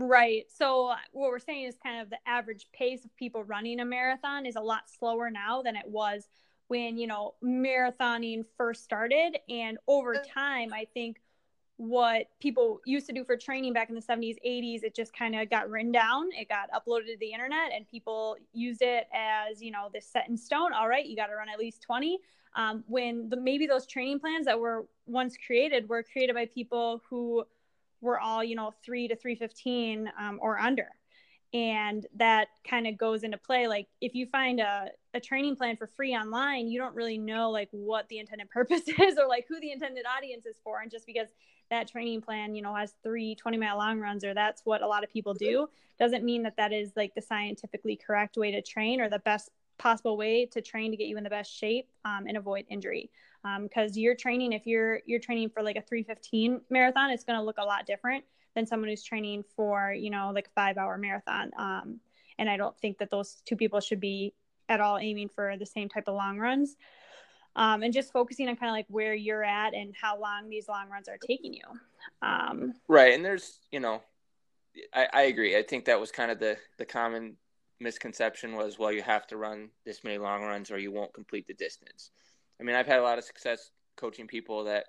Right. So what we're saying is kind of the average pace of people running a marathon is a lot slower now than it was when, you know, marathoning first started. And over time I think what people used to do for training back in the 70s 80s it just kind of got written down. It got uploaded to the internet and people used it as you know this set in stone. All right you got to run at least 20 um, when the, maybe those training plans that were once created were created by people who were all you know three to 315 um, or under. And that kind of goes into play like if you find a, a training plan for free online you don't really know like what the intended purpose is or like who the intended audience is for. And just because that training plan you know has three 20 mile long runs or that's what a lot of people do doesn't mean that that is like the scientifically correct way to train or the best possible way to train to get you in the best shape um, and avoid injury. Because um, you're training if you're you're training for like a 315 marathon it's going to look a lot different than someone who's training for you know like a five hour marathon. Um, and i don't think that those two people should be at all aiming for the same type of long runs. Um, and just focusing on kind of like where you're at and how long these long runs are taking you. Um, right and there's you know I, I agree. I think that was kind of the the common misconception was well you have to run this many long runs or you won't complete the distance. I mean i've had a lot of success coaching people that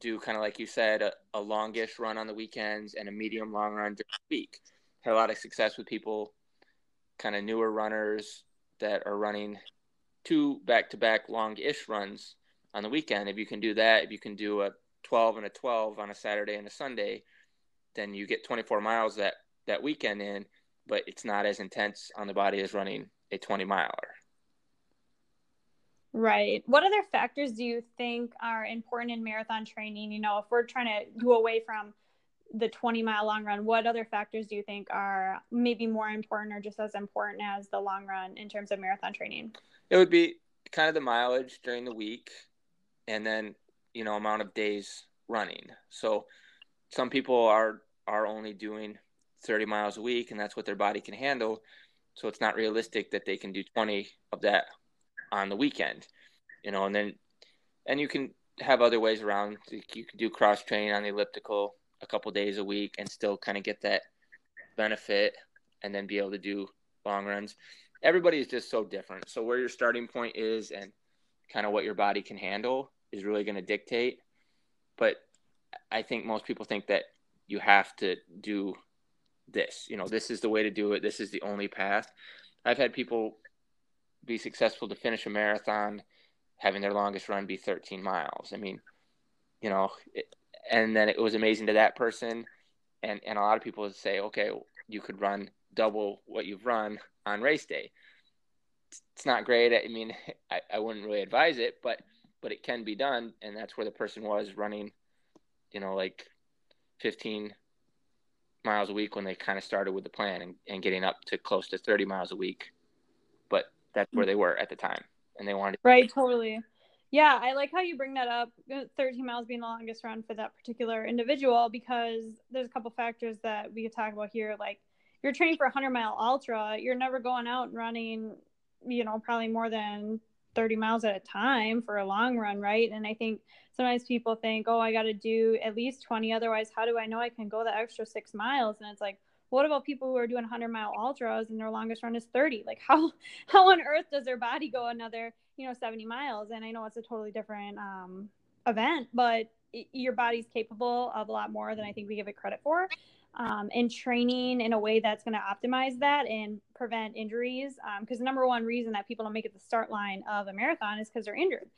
do kind of like you said a, a longish run on the weekends and a medium long run during the week. Had a lot of success with people kind of newer runners that are running two back to back long ish runs on the weekend. If you can do that, if you can do a 12 and a 12 on a Saturday and a Sunday, then you get 24 miles that, that weekend in, but it's not as intense on the body as running a 20 miler. Right. What other factors do you think are important in marathon training? You know, if we're trying to go away from the 20 mile long run, what other factors do you think are maybe more important or just as important as the long run in terms of marathon training? It would be kind of the mileage during the week and then, you know, amount of days running. So some people are are only doing 30 miles a week and that's what their body can handle. So it's not realistic that they can do 20 of that on the weekend. You know, and then and you can have other ways around. You can do cross training on the elliptical a couple days a week and still kind of get that benefit and then be able to do long runs. Everybody is just so different. So where your starting point is and kind of what your body can handle is really going to dictate. But I think most people think that you have to do this. You know, this is the way to do it. This is the only path. I've had people be successful to finish a marathon having their longest run be 13 miles. I mean, you know, it, and then it was amazing to that person and and a lot of people would say okay you could run double what you've run on race day it's not great i mean I, I wouldn't really advise it but but it can be done and that's where the person was running you know like 15 miles a week when they kind of started with the plan and, and getting up to close to 30 miles a week but that's where they were at the time and they wanted To- right totally yeah, I like how you bring that up. Uh, 13 miles being the longest run for that particular individual because there's a couple factors that we could talk about here. Like, you're training for a 100 mile ultra, you're never going out and running, you know, probably more than 30 miles at a time for a long run, right? And I think sometimes people think, oh, I got to do at least 20. Otherwise, how do I know I can go the extra six miles? And it's like, what about people who are doing 100 mile ultras and their longest run is 30 like how how on earth does their body go another you know 70 miles and i know it's a totally different um, event but it, your body's capable of a lot more than i think we give it credit for um, and training in a way that's going to optimize that and prevent injuries because um, the number one reason that people don't make it the start line of a marathon is because they're injured.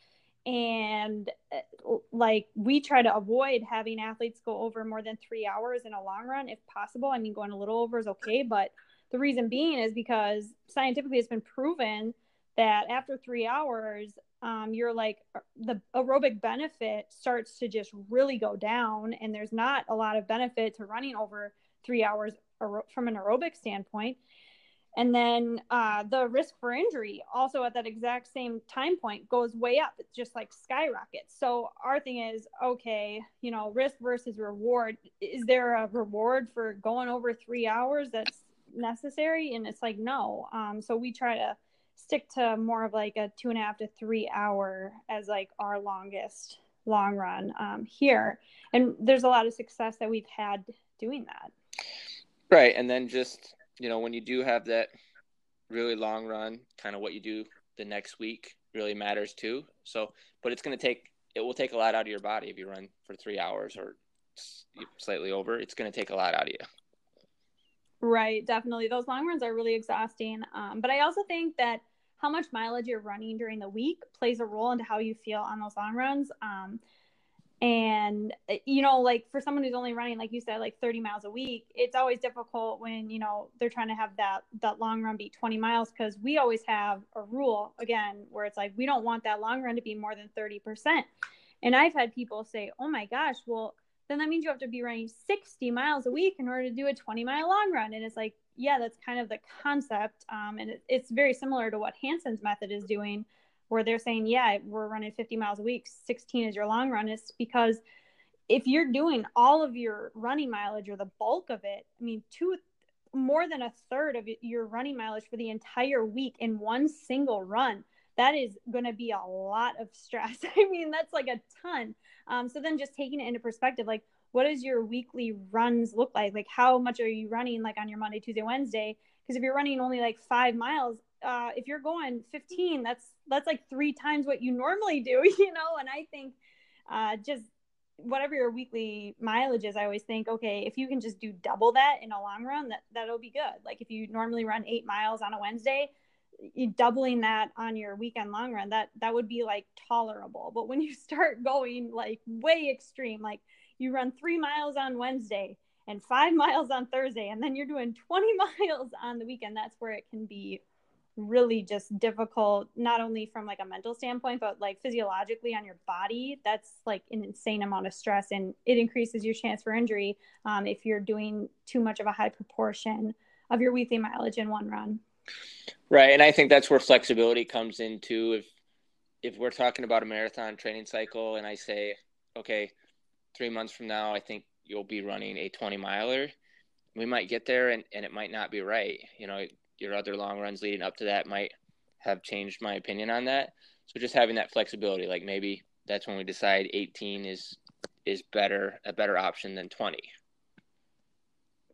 And uh, like we try to avoid having athletes go over more than three hours in a long run if possible. I mean going a little over is okay but the reason being is because scientifically it's been proven that after three hours, um, you're like the aerobic benefit starts to just really go down, and there's not a lot of benefit to running over three hours from an aerobic standpoint. And then uh, the risk for injury also at that exact same time point goes way up. It's just like skyrockets. So our thing is okay, you know, risk versus reward. Is there a reward for going over three hours that's necessary? And it's like no. Um, so we try to stick to more of like a two and a half to three hour as like our longest long run um, here. And there's a lot of success that we've had doing that. Right. And then just, you know, when you do have that really long run, kind of what you do the next week really matters too. So, but it's going to take, it will take a lot out of your body if you run for three hours or slightly over. It's going to take a lot out of you. Right, definitely. Those long runs are really exhausting. Um, but I also think that how much mileage you're running during the week plays a role into how you feel on those long runs. Um, and eh, you know, like for someone who's only running, like you said, like 30 miles a week, it's always difficult when you know they're trying to have that that long run be 20 miles because we always have a rule again where it's like we don't want that long run to be more than 30 percent. And I've had people say, "Oh my gosh, well." Then that means you have to be running 60 miles a week in order to do a 20 mile long run. And it's like, yeah, that's kind of the concept. Um, and it, it's very similar to what Hanson's method is doing, where they're saying, yeah, we're running 50 miles a week, 16 is your long run. It's because if you're doing all of your running mileage or the bulk of it, I mean, two more than a third of your running mileage for the entire week in one single run, that is going to be a lot of stress. I mean, that's like a ton. Um, so then just taking it into perspective, like what does your weekly runs look like? Like how much are you running like on your Monday, Tuesday, Wednesday? Because if you're running only like five miles, uh, if you're going 15, that's that's like three times what you normally do, you know. And I think uh, just whatever your weekly mileage is, I always think, okay, if you can just do double that in a long run, that that'll be good. Like if you normally run eight miles on a Wednesday, doubling that on your weekend long run, that that would be like tolerable. But when you start going like way extreme, like you run three miles on Wednesday and five miles on Thursday, and then you're doing 20 miles on the weekend, that's where it can be really just difficult not only from like a mental standpoint but like physiologically on your body that's like an insane amount of stress and it increases your chance for injury um, if you're doing too much of a high proportion of your weekly mileage in one run right and i think that's where flexibility comes in too if if we're talking about a marathon training cycle and i say okay three months from now i think you'll be running a 20 miler we might get there and, and it might not be right you know your other long runs leading up to that might have changed my opinion on that. So just having that flexibility, like maybe that's when we decide 18 is is better a better option than 20.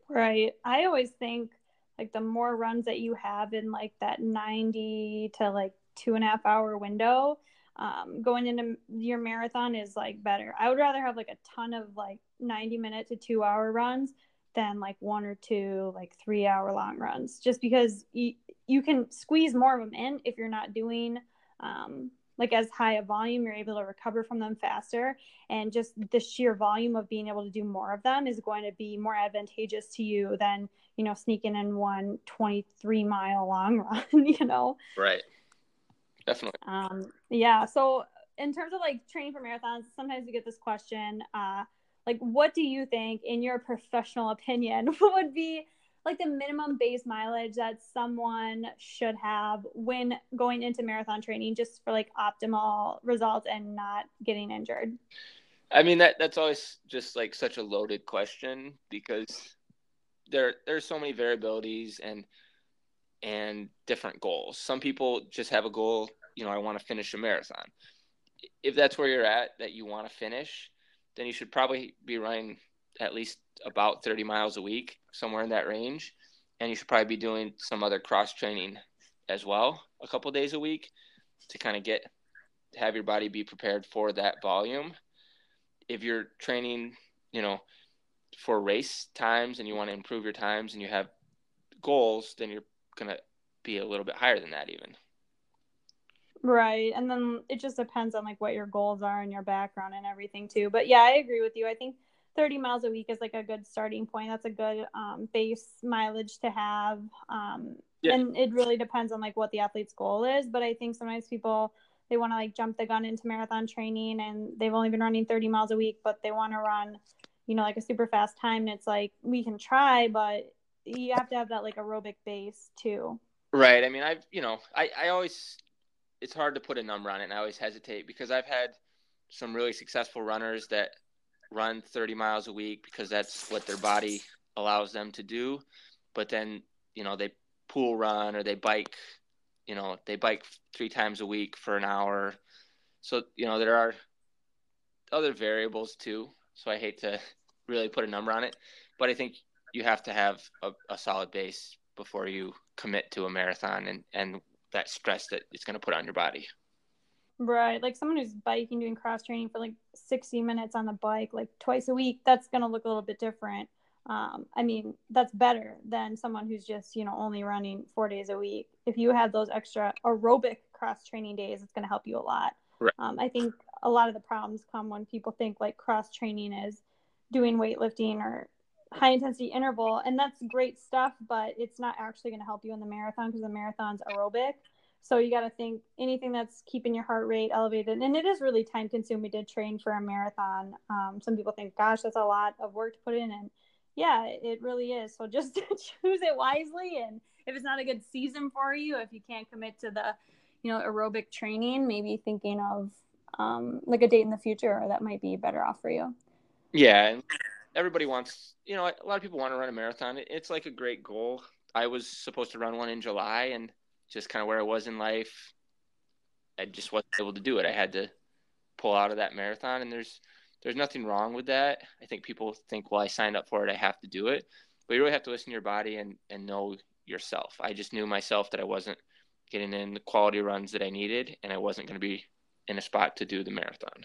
Right. I always think like the more runs that you have in like that 90 to like two and a half hour window, um, going into your marathon is like better. I would rather have like a ton of like 90 minute to two hour runs than like one or two like three hour long runs just because you, you can squeeze more of them in if you're not doing um, like as high a volume you're able to recover from them faster and just the sheer volume of being able to do more of them is going to be more advantageous to you than you know sneaking in one 23 mile long run you know? Right. Definitely. Um yeah so in terms of like training for marathons sometimes we get this question uh like what do you think in your professional opinion would be like the minimum base mileage that someone should have when going into marathon training just for like optimal results and not getting injured? I mean that that's always just like such a loaded question because there there's so many variabilities and and different goals some people just have a goal you know i want to finish a marathon if that's where you're at that you want to finish then you should probably be running at least about 30 miles a week, somewhere in that range. And you should probably be doing some other cross training as well, a couple days a week to kind of get have your body be prepared for that volume. If you're training, you know, for race times and you want to improve your times and you have goals, then you're going to be a little bit higher than that even. Right. And then it just depends on like what your goals are and your background and everything too. But yeah, I agree with you. I think 30 miles a week is like a good starting point. That's a good um, base mileage to have. Um, yeah. And it really depends on like what the athlete's goal is. But I think sometimes people, they want to like jump the gun into marathon training and they've only been running 30 miles a week, but they want to run, you know, like a super fast time. And it's like, we can try, but you have to have that like aerobic base too. Right. I mean, I've, you know, I, I always it's hard to put a number on it, and I always hesitate because I've had some really successful runners that run 30 miles a week because that's what their body allows them to do. But then, you know, they pool run or they bike, you know, they bike three times a week for an hour. So, you know, there are other variables too. So I hate to really put a number on it, but I think you have to have a, a solid base before you commit to a marathon and, and that stress that it's going to put on your body. Right. Like someone who's biking, doing cross training for like 60 minutes on the bike, like twice a week, that's going to look a little bit different. Um, I mean, that's better than someone who's just, you know, only running four days a week. If you have those extra aerobic cross training days, it's going to help you a lot. Right. Um, I think a lot of the problems come when people think like cross training is doing weightlifting or high intensity interval and that's great stuff but it's not actually going to help you in the marathon because the marathon's aerobic so you got to think anything that's keeping your heart rate elevated and it is really time consuming to train for a marathon um, some people think gosh that's a lot of work to put in and yeah, it really is. So just choose it wisely. And if it's not a good season for you, if you can't commit to the, you know, aerobic training, maybe thinking of um, like a date in the future that might be better off for you. Yeah. And everybody wants, you know, a lot of people want to run a marathon. It's like a great goal. I was supposed to run one in July and just kind of where I was in life, I just wasn't able to do it. I had to pull out of that marathon and there's there's nothing wrong with that. I think people think, well, I signed up for it, I have to do it. But you really have to listen to your body and, and know yourself. I just knew myself that I wasn't getting in the quality runs that I needed and I wasn't going to be in a spot to do the marathon.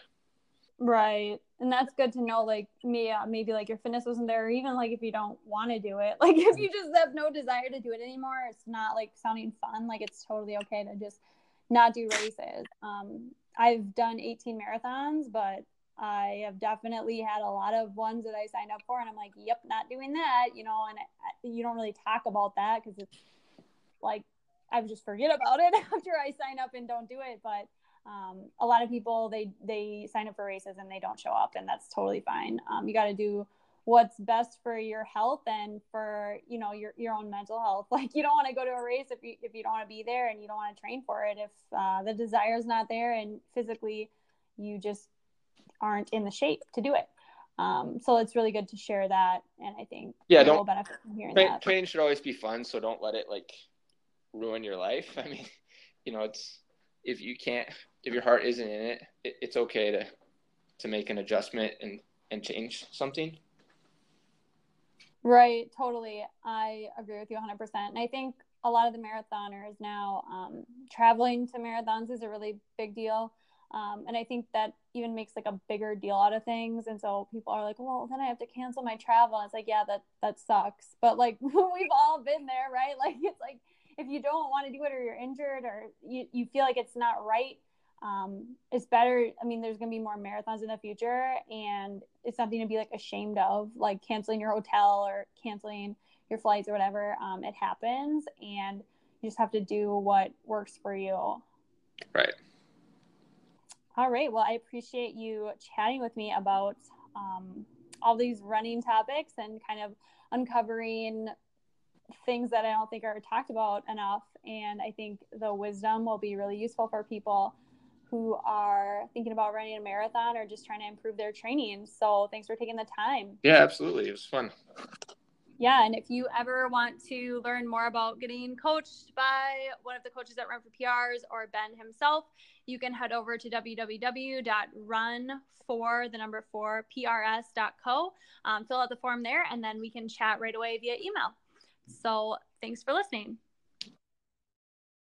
Right. And that's good to know, like, me, uh, maybe like your fitness wasn't there, or even like if you don't want to do it, like if you just have no desire to do it anymore, it's not like sounding fun. Like, it's totally okay to just not do races. Um, I've done 18 marathons, but I have definitely had a lot of ones that I signed up for, and I'm like, yep, not doing that, you know. And I, you don't really talk about that because it's like I just forget about it after I sign up and don't do it. But um, a lot of people they they sign up for races and they don't show up, and that's totally fine. Um, you got to do what's best for your health and for you know your your own mental health. Like you don't want to go to a race if you if you don't want to be there and you don't want to train for it if uh, the desire is not there and physically you just aren't in the shape to do it. Um, so it's really good to share that, and I think yeah, don't benefit from hearing tra- that. Training should always be fun, so don't let it like ruin your life. I mean, you know, it's if you can't if your heart isn't in it, it, it's okay to to make an adjustment and and change something. Right, totally. I agree with you 100%. And I think a lot of the marathoners now um, traveling to marathons is a really big deal. Um, and I think that even makes like a bigger deal out of things. And so people are like, well, then I have to cancel my travel. And it's like, yeah, that, that sucks. But like, we've all been there, right? Like, it's like, if you don't want to do it or you're injured or you, you feel like it's not right, um, it's better. I mean, there's going to be more marathons in the future, and it's something to be like ashamed of, like canceling your hotel or canceling your flights or whatever. Um, it happens, and you just have to do what works for you. Right. All right. Well, I appreciate you chatting with me about um, all these running topics and kind of uncovering things that I don't think are talked about enough. And I think the wisdom will be really useful for people who are thinking about running a marathon or just trying to improve their training. So thanks for taking the time. Yeah, absolutely. It was fun. Yeah, and if you ever want to learn more about getting coached by one of the coaches at Run for PRs or Ben himself, you can head over to www.run4 the number 4 prs.co. Um, fill out the form there, and then we can chat right away via email. So thanks for listening.